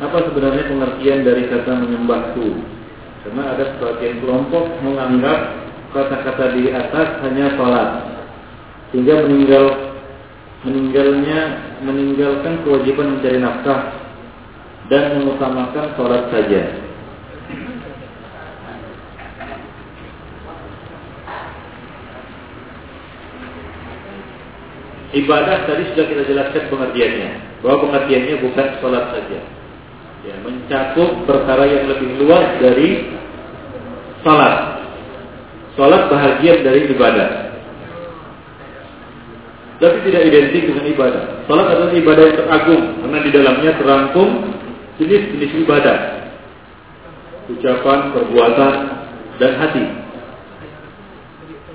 apa sebenarnya pengertian dari kata menyembahku? Karena ada sebagian kelompok menganggap kata-kata di atas hanya sholat, sehingga meninggal meninggalnya meninggalkan kewajiban mencari nafkah dan mengutamakan sholat saja. Ibadah tadi sudah kita jelaskan pengertiannya, bahwa pengertiannya bukan sholat saja, ya, mencakup perkara yang lebih luas dari salat. Salat bahagian dari ibadah. Tapi tidak identik dengan ibadah. Salat adalah ibadah yang teragung karena di dalamnya terangkum jenis-jenis ibadah. Ucapan, perbuatan, dan hati.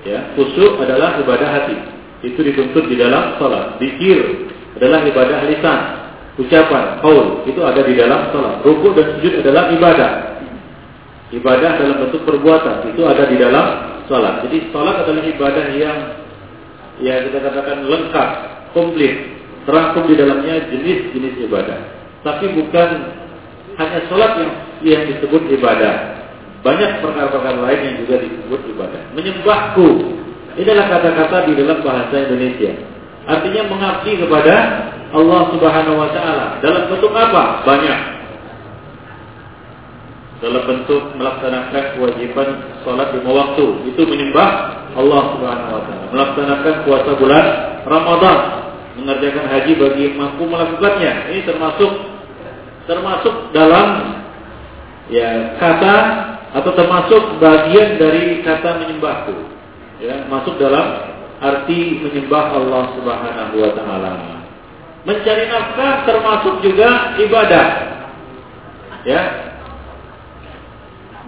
Ya, khusyuk adalah ibadah hati. Itu dituntut di dalam salat. Dikir adalah ibadah lisan ucapan, kaul itu ada di dalam sholat. Rukuk dan sujud adalah ibadah. Ibadah dalam bentuk perbuatan itu ada di dalam sholat. Jadi sholat adalah ibadah yang ya kita katakan lengkap, komplit, terangkum di dalamnya jenis-jenis ibadah. Tapi bukan hanya sholat yang yang disebut ibadah. Banyak perkara-perkara lain yang juga disebut ibadah. Menyembahku, ini adalah kata-kata di dalam bahasa Indonesia. Artinya mengabdi kepada Allah Subhanahu wa taala. Dalam bentuk apa? Banyak. Dalam bentuk melaksanakan kewajiban sholat lima waktu, itu menyembah Allah Subhanahu wa taala. Melaksanakan puasa bulan Ramadan, mengerjakan haji bagi yang mampu melakukannya. Ini termasuk termasuk dalam ya kata atau termasuk bagian dari kata menyembahku. Ya, masuk dalam arti menyembah Allah Subhanahu wa taala. Mencari nafkah termasuk juga ibadah. Ya.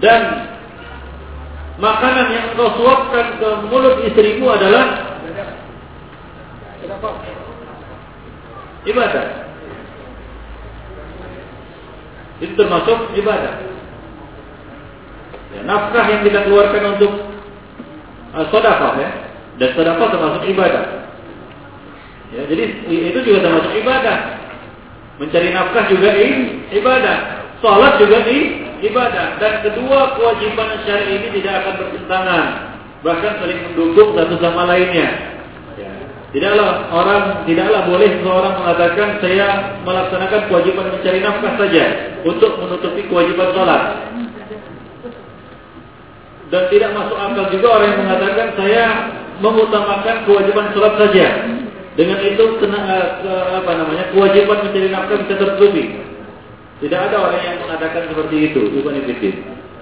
Dan makanan yang engkau suapkan ke mulut istrimu adalah ibadah. Itu termasuk ibadah. Ya, nafkah yang kita keluarkan untuk uh, sodafah ya, dan sodafah termasuk ibadah. Ya, jadi itu juga termasuk ibadah. Mencari nafkah juga ibadah. Salat juga ibadah. Dan kedua kewajiban syari ini tidak akan bertentangan. Bahkan saling mendukung satu sama lainnya. Ya. Tidaklah orang tidaklah boleh seseorang mengatakan saya melaksanakan kewajiban mencari nafkah saja untuk menutupi kewajiban sholat. Dan tidak masuk akal juga orang yang mengatakan saya mengutamakan kewajiban sholat saja dengan itu kena, uh, ke, apa namanya kewajiban mencari nafkah bisa tertutupi. Tidak ada orang yang mengatakan seperti itu, bukan itu.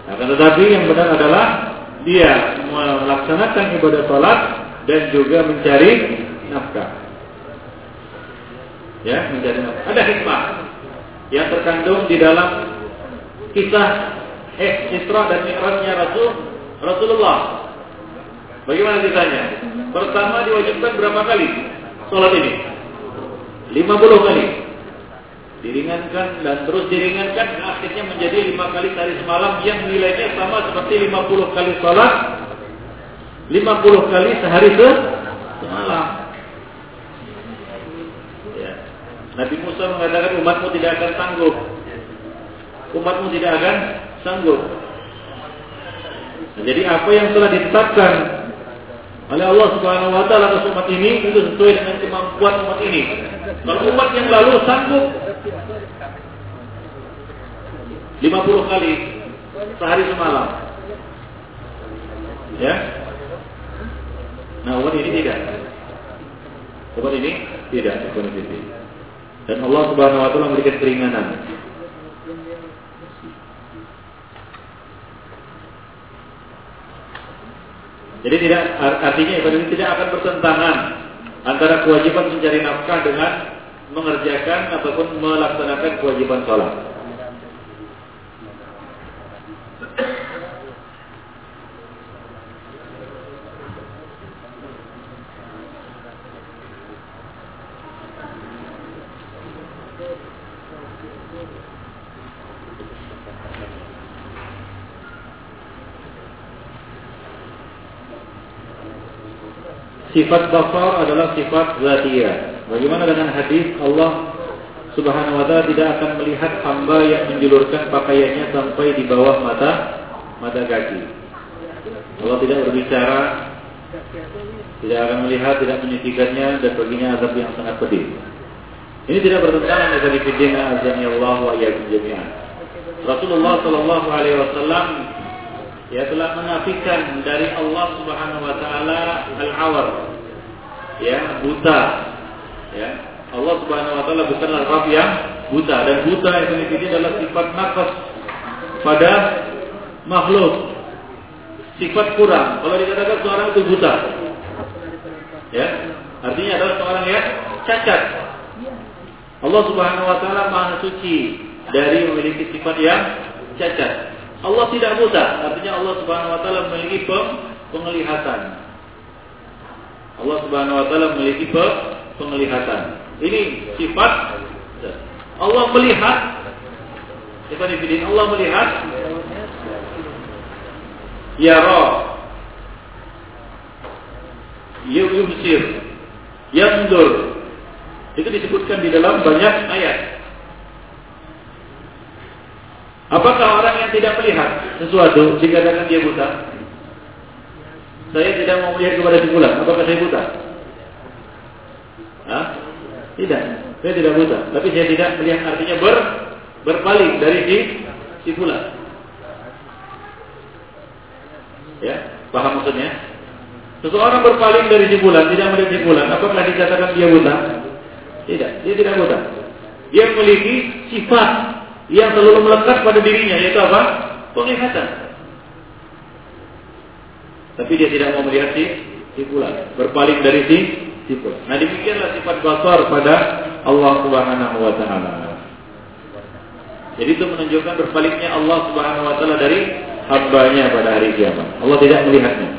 Akan tetapi yang benar adalah dia melaksanakan ibadah salat dan juga mencari nafkah. Ya, mencari nafkah. Ada hikmah yang terkandung di dalam kisah eh, Isra dan Mi'rajnya Rasul Rasulullah. Bagaimana ceritanya? Pertama diwajibkan berapa kali? sholat ini 50 kali diringankan dan terus diringankan akhirnya menjadi lima kali sehari semalam yang nilainya sama seperti 50 kali sholat 50 kali sehari ke semalam ya. Nabi Musa mengatakan umatmu tidak akan sanggup umatmu tidak akan sanggup nah, jadi apa yang telah ditetapkan oleh Allah Subhanahu wa taala atas umat ini itu sesuai dengan kemampuan umat ini. Kalau umat yang lalu sanggup 50 kali sehari semalam. Ya. Nah, umat ini tidak. Umat ini tidak, Dan Allah Subhanahu wa taala memberikan keringanan. Jadi tidak artinya ibadah ini tidak akan bertentangan antara kewajiban mencari nafkah dengan mengerjakan ataupun melaksanakan kewajiban sholat. Sifat basar adalah sifat zatiyah. Bagaimana dengan hadis Allah Subhanahu wa taala tidak akan melihat hamba yang menjulurkan pakaiannya sampai di bawah mata mata kaki. Allah tidak berbicara, tidak akan melihat, tidak menyisikannya dan baginya azab yang sangat pedih. Ini tidak bertentangan dengan fidina azan Allah wa iyyakum jami'an. Rasulullah sallallahu alaihi wasallam ya telah menafikan dari Allah Subhanahu wa taala al-awar ya buta ya Allah Subhanahu wa taala bukanlah Rabb yang buta dan buta itu ini adalah sifat nafas pada makhluk. Sifat kurang. Kalau dikatakan seorang itu buta. Ya, artinya adalah seorang yang cacat. Allah Subhanahu wa taala Maha suci dari memiliki sifat yang cacat. Allah tidak buta, artinya Allah Subhanahu wa taala memiliki penglihatan. Allah Subhanahu wa taala memiliki penglihatan. Ini sifat Allah melihat. Sifat ibidin Allah melihat. Yara Yubsir Yandur Itu disebutkan di dalam banyak ayat Apakah orang yang tidak melihat sesuatu dikatakan dia buta? Saya tidak mau melihat kepada sebulan. Apakah saya buta? Hah? Tidak, saya tidak buta. Tapi saya tidak melihat artinya ber, berpaling dari si, si bulan. Ya, paham maksudnya? Seseorang berpaling dari si bulan, tidak melihat si bulan, apakah dikatakan dia buta? Tidak, dia tidak buta. Dia memiliki sifat yang selalu melekat pada dirinya, yaitu apa? Penglihatan. Tapi dia tidak mau melihat si, si bulan, berpaling dari si sifat. Nah demikianlah sifat basar pada Allah Subhanahu wa taala. Jadi itu menunjukkan berpaliknya Allah Subhanahu wa taala dari hambanya pada hari kiamat. Allah tidak melihatnya.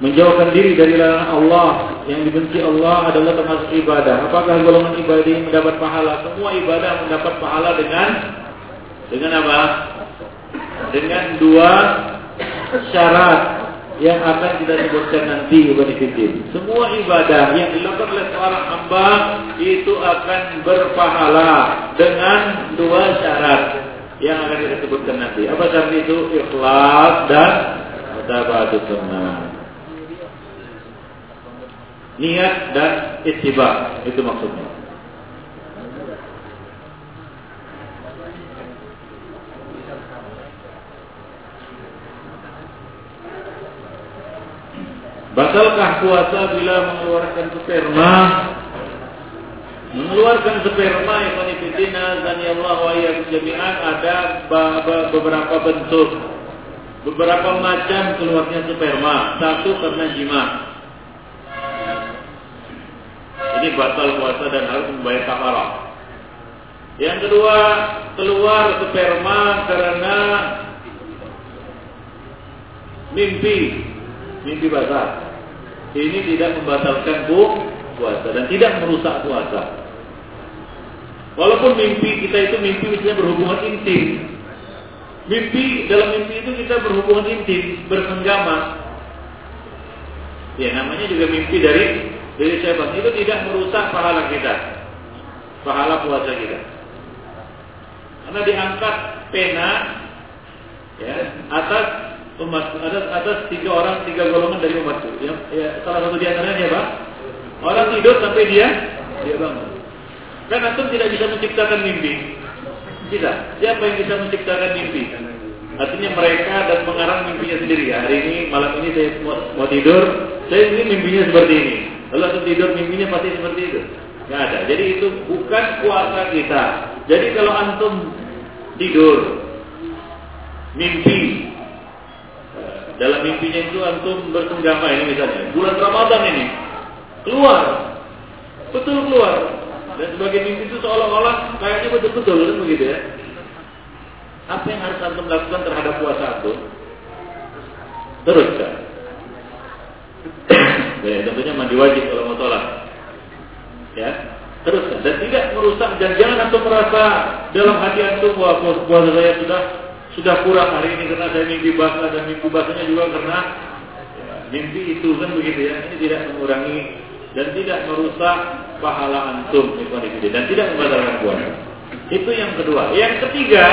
Menjauhkan diri dari larangan Allah yang dibenci Allah adalah termasuk ibadah. Apakah golongan ibadah ini mendapat pahala? Semua ibadah mendapat pahala dengan dengan apa? Dengan dua syarat yang akan kita sebutkan nanti Ibn Semua ibadah yang dilakukan oleh seorang hamba itu akan berpahala dengan dua syarat yang akan kita sebutkan nanti. Apa syarat itu? Ikhlas dan mutabatus sunnah niat dan ittiba itu maksudnya Batalkah puasa bila mengeluarkan sperma? Mengeluarkan sperma yang fitina dan ya Allah wa jami'an ada beberapa bentuk beberapa macam keluarnya sperma. Satu karena jima. Ini batal puasa dan harus membayar kafarah. Yang kedua, keluar sperma karena mimpi, mimpi basah. Ini tidak membatalkan puasa dan tidak merusak puasa. Walaupun mimpi kita itu mimpi misalnya berhubungan intim. Mimpi dalam mimpi itu kita berhubungan intim, bersenggama. Ya namanya juga mimpi dari dari syaitan itu tidak merusak pahala kita, pahala puasa kita. Karena diangkat pena ya atas umat atas atas tiga orang tiga golongan dari umatku. Ya, ya salah satu di antaranya apa? Orang tidur sampai dia dia bangun. Kan antum tidak bisa menciptakan mimpi. Tidak. Siapa yang bisa menciptakan mimpi? Artinya mereka dan mengarang mimpinya sendiri. Hari ini malam ini saya mau, mau tidur, saya ini mimpinya seperti ini. Lalu aku tidur mimpinya pasti seperti itu. Gak ada. Jadi itu bukan kuasa kita. Jadi kalau antum tidur, mimpi, eh, dalam mimpinya itu antum bersenggama ini misalnya, bulan Ramadan ini, keluar, betul keluar. Dan sebagai mimpi itu seolah-olah kayaknya betul-betul kan begitu ya. Apa yang harus antum lakukan terhadap puasa antum? Teruskan. Ya, tentunya mandi wajib kalau mau sholat. Ya. teruskan dan tidak merusak dan jangan antum merasa dalam hati antum bahwa puasa saya sudah sudah kurang hari ini karena saya mimpi basah dan mimpi basahnya juga karena ya, mimpi itu kan begitu ya ini tidak mengurangi dan tidak merusak pahala antum dan tidak membatalkan puasa itu yang kedua yang ketiga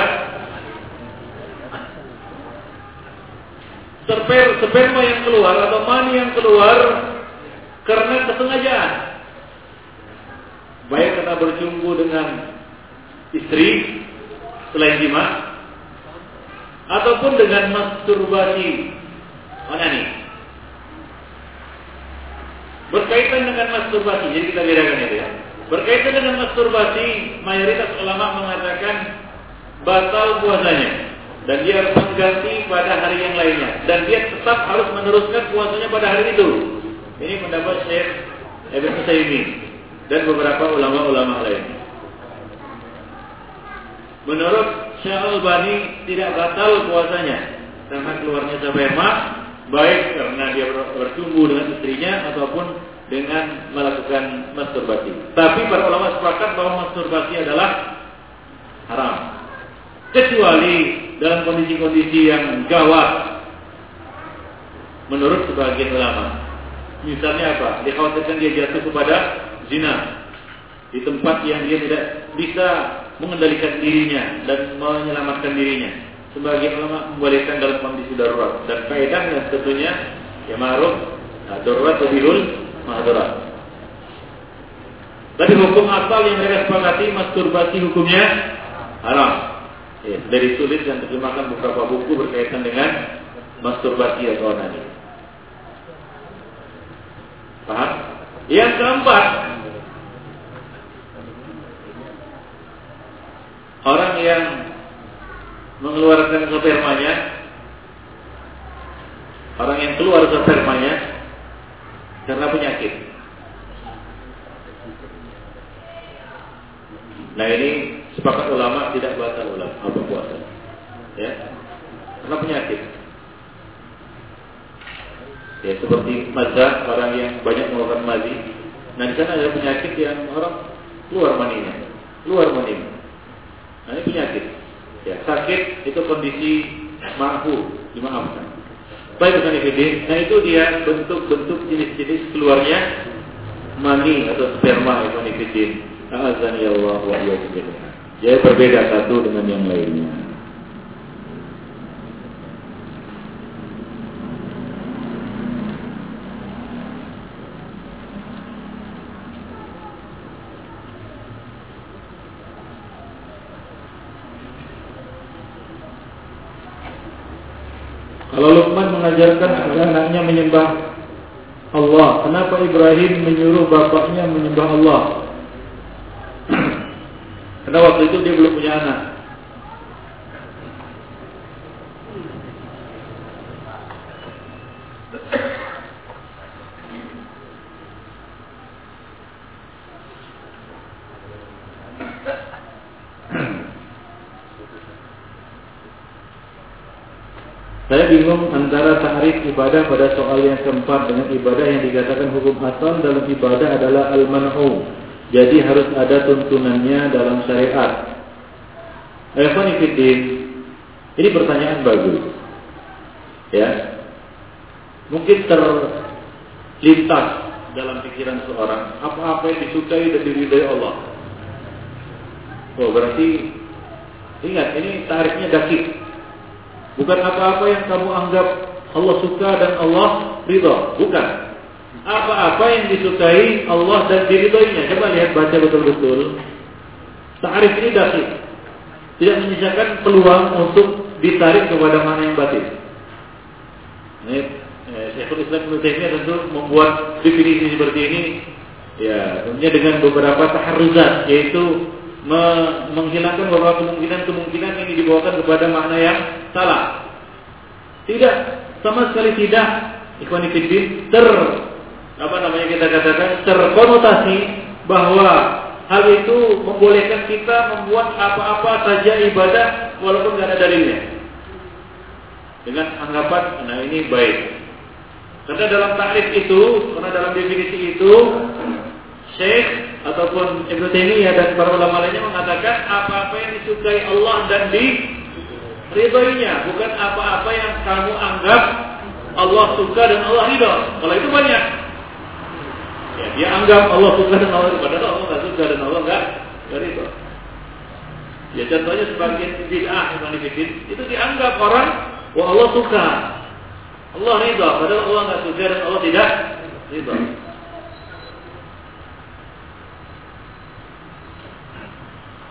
sper sperma yang keluar atau mani yang keluar karena kesengajaan. Baik karena berjumpa dengan istri selain jima ataupun dengan masturbasi onani. Berkaitan dengan masturbasi, jadi kita bedakan itu ya. Berkaitan dengan masturbasi, mayoritas ulama mengatakan batal puasanya dan dia harus mengganti pada hari yang lainnya dan dia tetap harus meneruskan puasanya pada hari itu. Ini pendapat Syekh Ibn Utsaimin dan beberapa ulama-ulama lain. Menurut Syekh Al-Bani tidak batal puasanya karena keluarnya sperma baik karena dia bertumbuh dengan istrinya ataupun dengan melakukan masturbasi. Tapi para ulama sepakat bahwa masturbasi adalah haram. Kecuali dalam kondisi-kondisi yang gawat menurut sebagian ulama. Misalnya apa? Dikhawatirkan dia jatuh kepada zina di tempat yang dia tidak bisa mengendalikan dirinya dan menyelamatkan dirinya. Sebagian ulama membolehkan dalam kondisi darurat dan faedahnya tentunya ya ma'ruf nah, darurat lebihul mahdurat. Tapi hukum asal yang mereka sepakati masturbasi hukumnya haram. Ya, dari sulit dan terjemahkan beberapa buku berkaitan dengan masturbasi atau onani. Paham? Yang keempat, orang yang mengeluarkan spermanya, orang yang keluar spermanya karena penyakit. Nah ini Sepakat ulama tidak batal ulama apa puasa. Ya. Karena penyakit. Ya, seperti mazhab orang yang banyak melakukan mazi. Nah, di sana ada penyakit yang orang keluar maninya, keluar maninya. Nah, ini penyakit. Ya, sakit itu kondisi mampu dimaafkan. Baik bukan ifidin. Nah, itu dia bentuk-bentuk jenis-jenis keluarnya mani atau sperma ibn ifidin. Azan ya Allah wa jadi berbeda satu dengan yang lainnya. Kalau Luqman mengajarkan agar anaknya menyembah Allah, kenapa Ibrahim menyuruh bapaknya menyembah Allah? Karena waktu itu dia belum punya anak. Saya bingung antara tahrif ibadah pada soal yang keempat dengan ibadah yang dikatakan hukum asal dalam ibadah adalah al-man'u jadi harus ada tuntunannya dalam syariat. Ikhwanifiddin, ini pertanyaan bagus. Ya. Mungkin terlintas dalam pikiran seorang apa-apa yang disukai dan diridai Allah. Oh, berarti ingat ini tarifnya dakik. Bukan apa-apa yang kamu anggap Allah suka dan Allah ridha, bukan apa-apa yang disukai Allah dan diridhoinya. Coba lihat baca betul-betul. Ta'arif ini dasar. Tidak menyisakan peluang untuk ditarik kepada mana yang batin. Ini eh, Syekhul Islam Ibnu tentu membuat definisi seperti ini ya tentunya dengan beberapa taharruzat yaitu me menghilangkan beberapa kemungkinan-kemungkinan ini dibawakan kepada makna yang salah. Tidak, sama sekali tidak ikhwan ter apa namanya kita katakan terkonotasi bahwa hal itu membolehkan kita membuat apa-apa saja ibadah walaupun tidak ada dalilnya. Dengan anggapan, nah ini baik. Karena dalam takrif itu, karena dalam definisi itu, Syekh ataupun Ibnu Taimiyah dan para ulama lainnya mengatakan apa-apa yang disukai Allah dan diridhoinya, bukan apa-apa yang kamu anggap Allah suka dan Allah ridho. Kalau itu banyak. Ya, dia anggap Allah suka dan Allah padahal Allah nggak suka dan Allah nggak ridho. Ya contohnya sebagian bid'ah yang itu dianggap orang, wah Allah suka, Allah ridho, padahal Allah nggak suka dan Allah tidak ridho.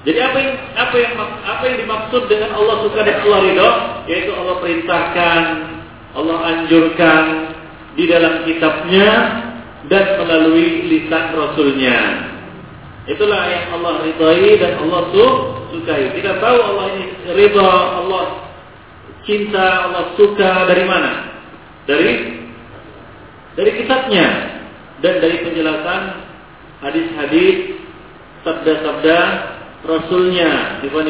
Jadi apa yang apa yang apa yang dimaksud dengan Allah suka dan Allah ridho? Yaitu Allah perintahkan, Allah anjurkan di dalam kitabnya dan melalui lisan Rasulnya. Itulah yang Allah ridhai dan Allah sukai. Kita tahu Allah ini ridha, Allah cinta, Allah suka dari mana? Dari dari kitabnya dan dari penjelasan hadis-hadis, sabda-sabda Rasulnya wa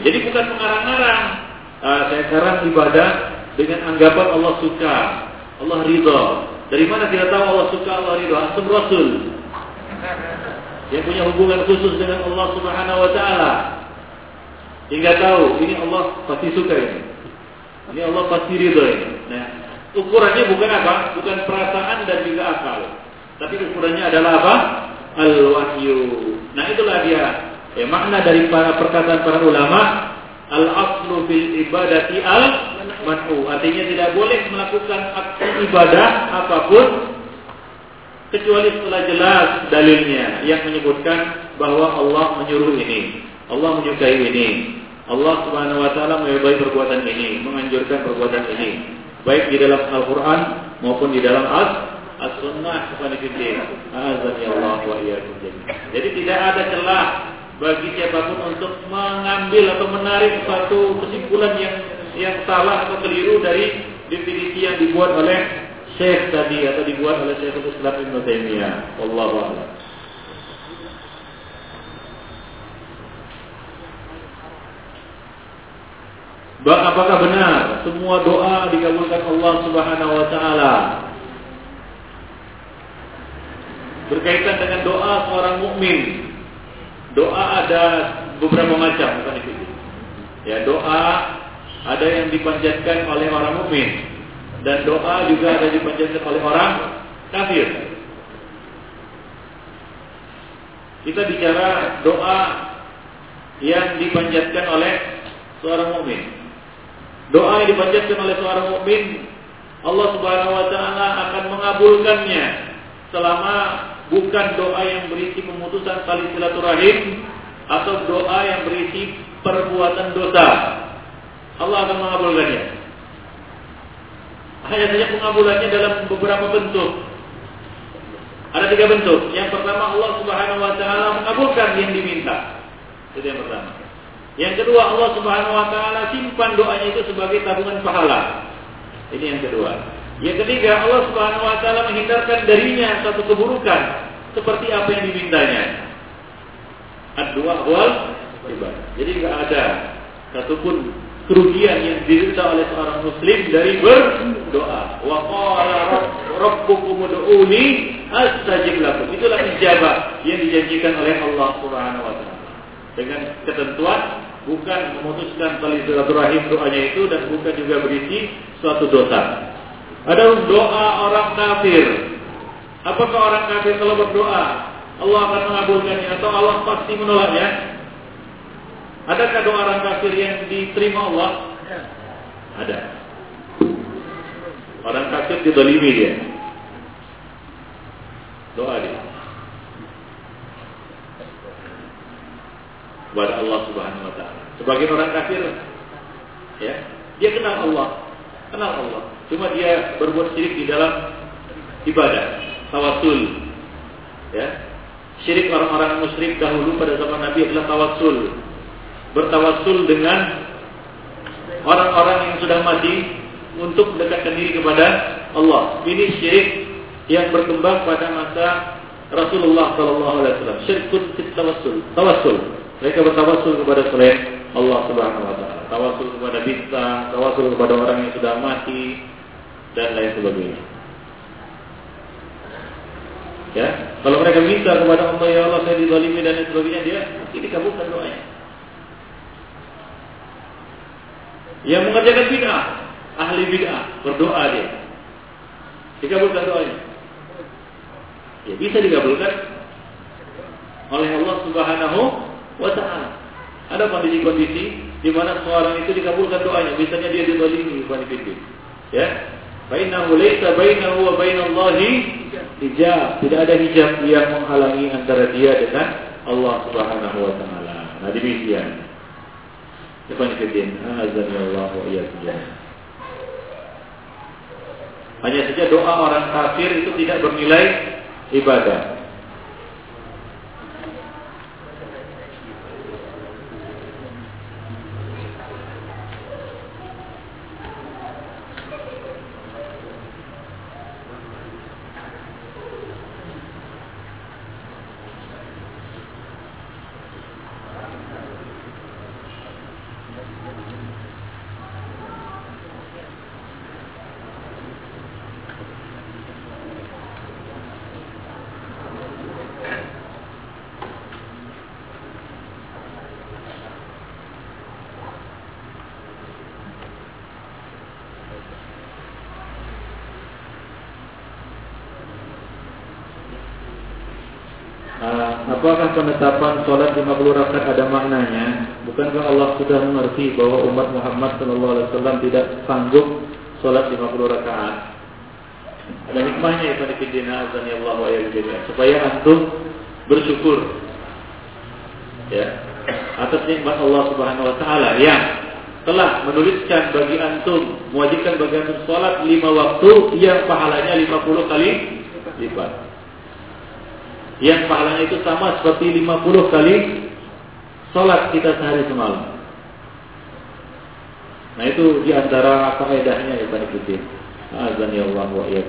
Jadi bukan mengarang-arang uh, Saya sekarang ibadah Dengan anggapan Allah suka Allah ridho Dari mana kita tahu Allah suka Allah ridho Asum Rasul. Yang punya hubungan khusus dengan Allah subhanahu wa ta'ala. Hingga tahu Ini Allah pasti suka ini. Ini Allah pasti ridho ini. Nah ukurannya bukan apa? Bukan perasaan dan juga akal. Tapi ukurannya adalah apa? Al-wahyu. Nah itulah dia. Ya, makna dari para perkataan para ulama al aslu fil ibadati al man'u artinya tidak boleh melakukan aksi ibadah apa pun kecuali setelah jelas dalilnya yang menyebutkan bahwa Allah menyuruh ini, Allah menyukai ini, Allah Subhanahu wa taala menyukai perbuatan ini, menganjurkan perbuatan ini, baik di dalam Al-Qur'an maupun di dalam As as-sunnah kepada kita. Wa Jadi tidak ada celah bagi siapa pun untuk mengambil atau menarik suatu kesimpulan yang yang salah atau keliru dari definisi yang dibuat oleh Syekh tadi atau dibuat oleh Syekh Islam Ibn Taimiyah. Wallahu a'lam. Apakah benar semua doa dikabulkan Allah Subhanahu wa taala? berkaitan dengan doa seorang mukmin. Doa ada beberapa macam, bukan itu. Ya, doa ada yang dipanjatkan oleh orang mukmin dan doa juga ada dipanjatkan oleh orang kafir. Kita bicara doa yang dipanjatkan oleh seorang mukmin. Doa yang dipanjatkan oleh seorang mukmin, Allah Subhanahu wa taala akan mengabulkannya selama bukan doa yang berisi pemutusan tali silaturahim atau doa yang berisi perbuatan dosa. Allah akan mengabulkannya. Hanya saja pengabulannya dalam beberapa bentuk. Ada tiga bentuk. Yang pertama Allah Subhanahu wa taala mengabulkan yang diminta. Itu yang pertama. Yang kedua Allah Subhanahu wa taala simpan doanya itu sebagai tabungan pahala. Ini yang kedua. Yang ketiga, Allah Subhanahu wa taala menghindarkan darinya satu keburukan seperti apa yang dimintanya. Ad-dua wal. Jadi tidak ada satupun kerugian yang diderita oleh seorang muslim dari berdoa. Wa qala rabbukum ud'uni astajib lakum. Itulah ijabah yang dijanjikan oleh Allah Subhanahu wa taala. Dengan ketentuan bukan memutuskan tali silaturahim doanya itu dan bukan juga berisi suatu dosa. Ada doa orang kafir. Apakah orang kafir kalau berdoa Allah akan mengabulkannya atau Allah pasti menolaknya? Adakah doa orang kafir yang diterima Allah? Ada. Orang kafir didolimi dia. Doa dia. Kepada Allah subhanahu wa ta'ala. Sebagai orang kafir, ya, dia kenal Allah. Kenal Allah. Cuma dia berbuat syirik di dalam ibadah, tawasul. Ya. Syirik orang-orang musyrik dahulu pada zaman Nabi adalah tawasul. Bertawasul dengan orang-orang yang sudah mati untuk mendekatkan diri kepada Allah. Ini syirik yang berkembang pada masa Rasulullah Sallallahu Alaihi Wasallam. Syirkun fit tawassul. Tawassul. Mereka bertawassul kepada selain Allah Subhanahu Wa Taala. Tawassul kepada bintang, tawassul kepada orang yang sudah mati, dan lain sebagainya. Ya, kalau mereka minta kepada Allah ya Allah saya dizalimi dan lain sebagainya dia ini dikabulkan doanya. Yang mengerjakan bid'ah, ahli bid'ah berdoa dia. Dikabulkan doanya. Ya bisa dikabulkan oleh Allah Subhanahu wa taala. Ada kondisi-kondisi di mana seorang itu dikabulkan doanya, misalnya dia dizalimi bukan Ya. Fa innahu laysa bainahu wa bainallahi hijab. Tidak ada hijab yang menghalangi antara dia dengan Allah Subhanahu wa taala. Nah, demikian. Ikhwan azza wa wa Hanya saja doa orang kafir itu tidak bernilai ibadah. Apakah penetapan sholat 50 rakaat ada maknanya? Bukankah Allah sudah mengerti bahwa umat Muhammad SAW tidak sanggup sholat 50 rakaat? Ada hikmahnya ya Fadikidina Azani Allah wa Supaya antum bersyukur ya atas nikmat Allah Subhanahu wa taala yang telah menuliskan bagi antum mewajibkan bagi antum sholat lima waktu yang pahalanya 50 kali lipat yang pahalanya itu sama seperti 50 kali sholat kita sehari semalam. Nah itu di antara faedahnya ya Bani Fitin. Azan ya Allah wa iya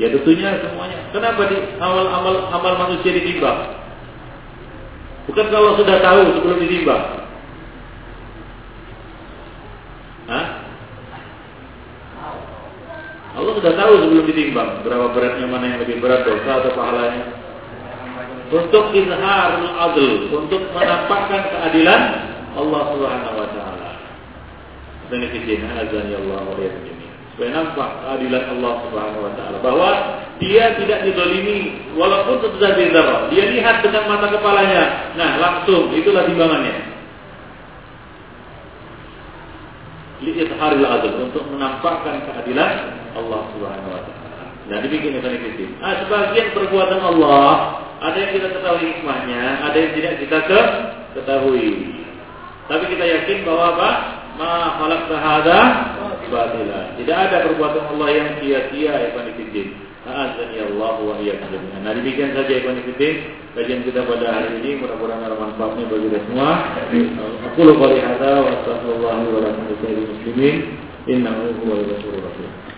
Ya tentunya semuanya. Kenapa di awal amal amal manusia ditimbang? Bukan kalau sudah tahu sebelum ditimbang. Allah sudah tahu sebelum ditimbang berapa beratnya mana yang lebih berat dosa atau pahalanya. Untuk izharul adl, untuk menampakkan keadilan Allah Subhanahu wa taala. Dan izin azan ya Allah wa Supaya nampak keadilan Allah Subhanahu wa taala bahwa dia tidak didolimi walaupun sudah dzarrah. Dia lihat dengan mata kepalanya. Nah, langsung itulah timbangannya. Li'idharil adl untuk menampakkan keadilan Allah Subhanahu wa taala. Nah, demikian kritik. Ah, sebagian perbuatan Allah ada yang kita ketahui hikmahnya, ada yang tidak kita ke ketahui. Tapi kita yakin bahwa apa? Ma khalaq hada batila. Tidak ada perbuatan Allah yang sia-sia ya kritik. Azani Allah wa iyyakum jami'an. Nah, demikian saja Ibn Fitin kajian kita pada hari ini mudah-mudahan ada manfaatnya bagi kita semua. Aku lupa lihat wa astagfirullah wa lakum muslimin innahu huwal ghafurur rahim.